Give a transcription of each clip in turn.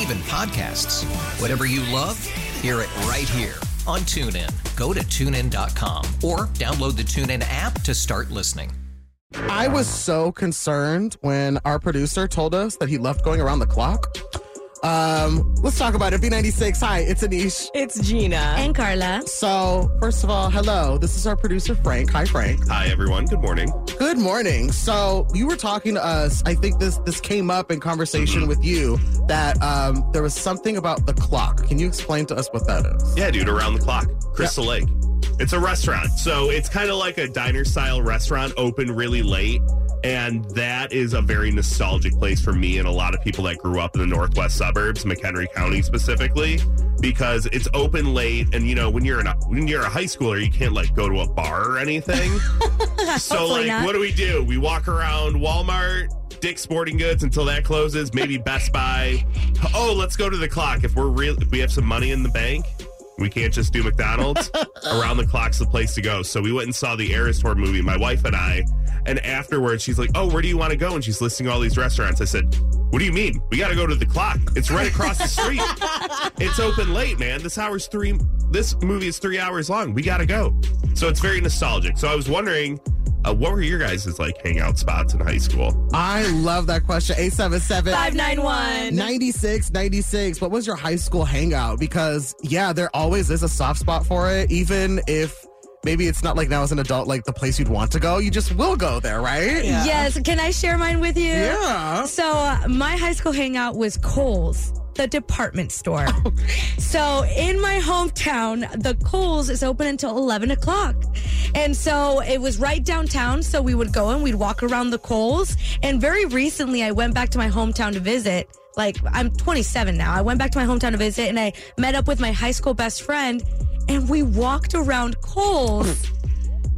even podcasts. Whatever you love, hear it right here on TuneIn. Go to tunein.com or download the TuneIn app to start listening. I was so concerned when our producer told us that he loved going around the clock. Um, let's talk about it. B96. Hi, it's Anish. It's Gina. And Carla. So, first of all, hello. This is our producer, Frank. Hi, Frank. Hi, everyone. Good morning. Good morning. So, you were talking to us. I think this this came up in conversation with you that um, there was something about the clock. Can you explain to us what that is? Yeah, dude, around the clock. Crystal Lake. It's a restaurant. So it's kind of like a diner style restaurant, open really late. And that is a very nostalgic place for me and a lot of people that grew up in the northwest suburbs, McHenry County specifically, because it's open late. And you know, when you're in a, when you're a high schooler, you can't like go to a bar or anything. so like, not. what do we do? We walk around Walmart, Dick's Sporting Goods until that closes. Maybe Best Buy. Oh, let's go to the clock. If we're real, if we have some money in the bank, we can't just do McDonald's. Around the clock's the place to go. So we went and saw the Eras Tour movie, my wife and I. And afterwards, she's like, "Oh, where do you want to go?" And she's listing all these restaurants. I said, "What do you mean? We got to go to the clock. It's right across the street. it's open late, man. This hour's three. This movie is three hours long. We got to go." So it's very nostalgic. So I was wondering, uh, what were your guys' like hangout spots in high school? I love that question. 877 591. 96, 96. What was your high school hangout? Because, yeah, there always is a soft spot for it, even if maybe it's not like now as an adult, like the place you'd want to go. You just will go there, right? Yeah. Yes. Can I share mine with you? Yeah. So, uh, my high school hangout was Kohl's, the department store. Oh. so, in my hometown, the Kohl's is open until 11 o'clock. And so, it was right downtown. So, we would go and we'd walk around the Kohl's. And very recently, I went back to my hometown to visit. Like, I'm 27 now. I went back to my hometown to visit and I met up with my high school best friend and we walked around Kohl's.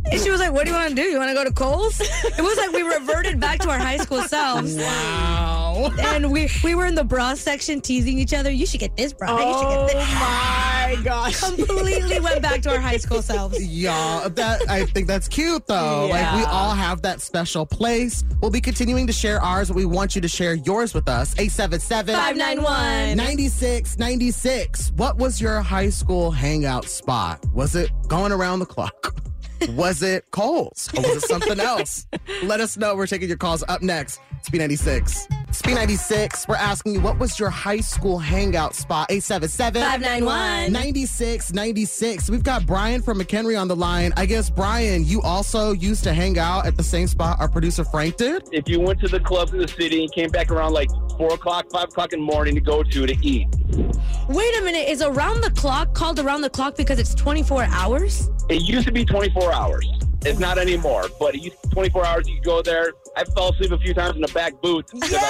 And she was like, What do you want to do? You want to go to Kohl's? It was like we reverted back to our high school selves. Wow. And we, we were in the bra section teasing each other. You should get this bra. You should get oh this. my gosh. Completely went back to our high school selves. Yeah, that I think that's cute though. Like we all have that special place. We'll be continuing to share ours, but we want you to share yours with us. 877 591. 96 96. What was your high school hangout spot? Was it going around the clock? Was it Kohl's? Or was it something else? Let us know. We're taking your calls up next. It's B96. It's B96. We're asking you, what was your high school hangout spot? 877 591. 96 96. We've got Brian from McHenry on the line. I guess, Brian, you also used to hang out at the same spot our producer Frank did? if you went to the clubs in the city and came back around like four o'clock, five o'clock in the morning to go to to eat. Wait a minute. Is around the clock called around the clock because it's 24 hours? It used to be 24 hours. It's not anymore, but it used 24 hours. You go there. I fell asleep a few times in the back booth. because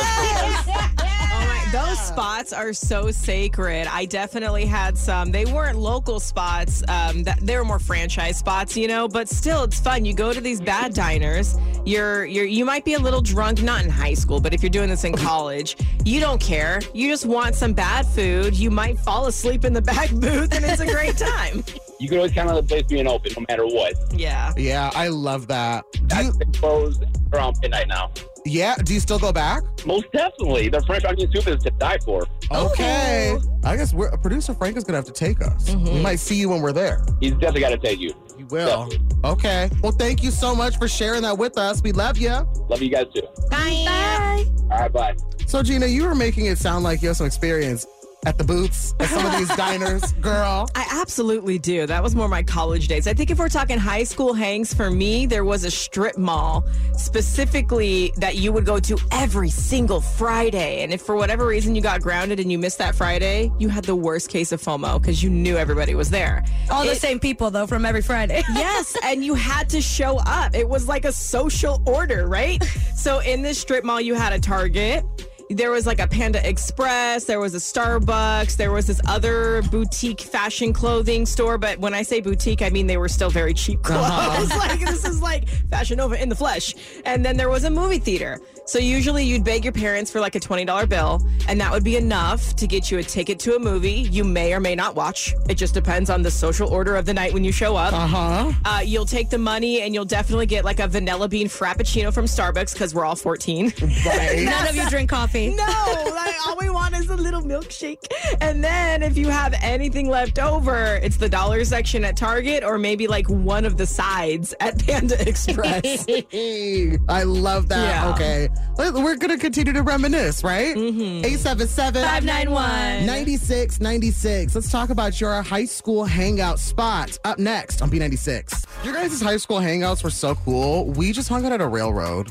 Oh my, those spots are so sacred. I definitely had some. They weren't local spots. Um, that they were more franchise spots, you know. But still, it's fun. You go to these bad diners. You're you're you might be a little drunk, not in high school, but if you're doing this in college, you don't care. You just want some bad food. You might fall asleep in the back booth, and it's a great time. You could always count on the place being open no matter what. Yeah. Yeah, I love that. Do That's you, been closed around um, midnight now. yeah, do you still go back? Most definitely. The French onion soup is to die for. Okay. Oh. I guess we're, producer Frank is going to have to take us. Mm-hmm. We might see you when we're there. He's definitely got to take you. You will. Definitely. Okay. Well, thank you so much for sharing that with us. We love you. Love you guys too. Bye. Bye. All right, bye. So, Gina, you were making it sound like you have some experience at the boots at some of these diners, girl? I absolutely do. That was more my college days. I think if we're talking high school hangs, for me, there was a strip mall specifically that you would go to every single Friday. And if for whatever reason you got grounded and you missed that Friday, you had the worst case of FOMO because you knew everybody was there. All the same people, though, from every Friday. yes, and you had to show up. It was like a social order, right? So in this strip mall, you had a Target. There was like a Panda Express. There was a Starbucks. There was this other boutique fashion clothing store. But when I say boutique, I mean they were still very cheap uh-huh. clothes. like this is like Fashion Nova in the flesh. And then there was a movie theater. So usually you'd beg your parents for like a $20 bill, and that would be enough to get you a ticket to a movie you may or may not watch. It just depends on the social order of the night when you show up. Uh-huh. Uh, you'll take the money and you'll definitely get like a vanilla bean frappuccino from Starbucks because we're all 14. Right. None of you drink coffee. No, like all we want is a little milkshake. And then if you have anything left over, it's the dollar section at Target or maybe like one of the sides at Panda Express. I love that. Yeah. Okay. We're going to continue to reminisce, right? Mm-hmm. 877 591. 9696. Let's talk about your high school hangout spot up next on B96. Your guys' high school hangouts were so cool. We just hung out at a railroad.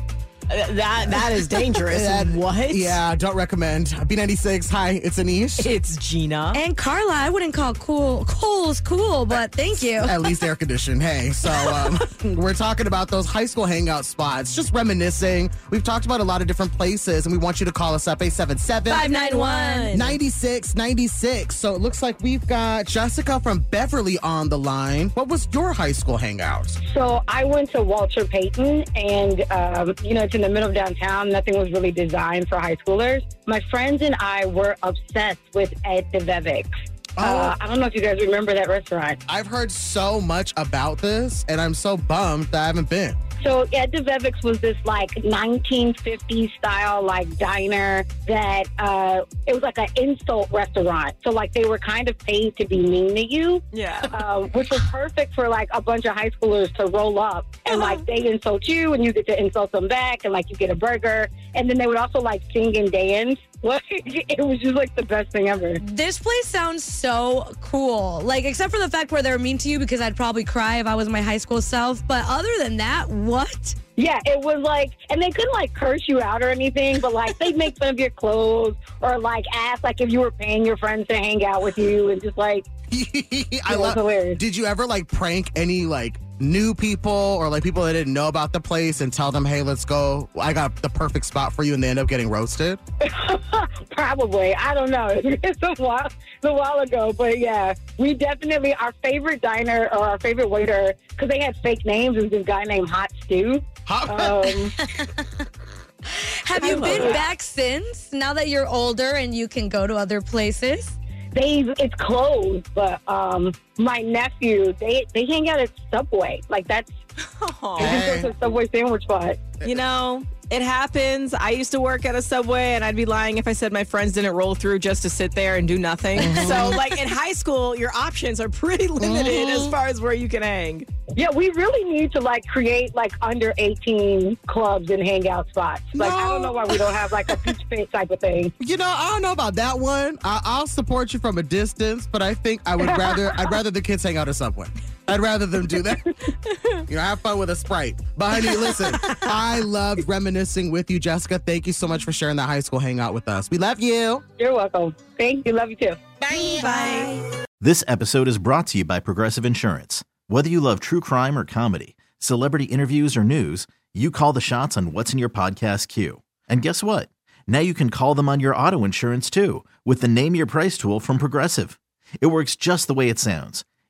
That that is dangerous. That- what? Yeah, don't recommend. B96. Hi, it's Anish. It's Gina. And Carla, I wouldn't call cool Kohl's cool, but thank you. At least air conditioned. Hey, so um, we're talking about those high school hangout spots, just reminiscing. We've talked about a lot of different places, and we want you to call us up 877 591. 9696. So it looks like we've got Jessica from Beverly on the line. What was your high school hangout? So I went to Walter Payton, and um, you know it's in the middle of downtown. Nothing was really designed for high schoolers. My friends and I were obsessed with Ed Debevic. Uh, I don't know if you guys remember that restaurant. I've heard so much about this, and I'm so bummed that I haven't been. So Ed Debevic's was this like 1950s style like diner that uh, it was like an insult restaurant. So like they were kind of paid to be mean to you. Yeah. um, which was perfect for like a bunch of high schoolers to roll up and like they insult you and you get to insult them back and like you get a burger and then they would also like sing and dance. What it was just like the best thing ever. This place sounds so cool. Like, except for the fact where they're mean to you because I'd probably cry if I was my high school self. But other than that, what? Yeah, it was like, and they couldn't like curse you out or anything, but like they'd make fun of your clothes or like ask like if you were paying your friends to hang out with you and just like I love. hilarious. Did you ever like prank any like new people or like people that didn't know about the place and tell them, "Hey, let's go. I got the perfect spot for you," and they end up getting roasted? Probably. I don't know. It's a while, it's a while ago, but yeah, we definitely our favorite diner or our favorite waiter because they had fake names was this guy named Hot Stew. Um, Have you been it. back since? Now that you're older and you can go to other places? They it's closed, but um, my nephew they they hang out at Subway. Like that's Aw. they just go to Subway sandwich spot. You know, it happens. I used to work at a Subway, and I'd be lying if I said my friends didn't roll through just to sit there and do nothing. Mm-hmm. So, like in high school, your options are pretty limited as mm-hmm. far as where you can hang. Yeah, we really need to like create like under eighteen clubs and hangout spots. Like I don't know why we don't have like a peach pit type of thing. You know, I don't know about that one. I- I'll support you from a distance, but I think I would rather I'd rather the kids hang out at a Subway. I'd rather them do that. you know, have fun with a sprite. But honey, listen, I loved reminiscing with you, Jessica. Thank you so much for sharing that high school hangout with us. We love you. You're welcome. Thank you. Love you too. Bye. Bye. This episode is brought to you by Progressive Insurance. Whether you love true crime or comedy, celebrity interviews or news, you call the shots on what's in your podcast queue. And guess what? Now you can call them on your auto insurance too with the Name Your Price tool from Progressive. It works just the way it sounds.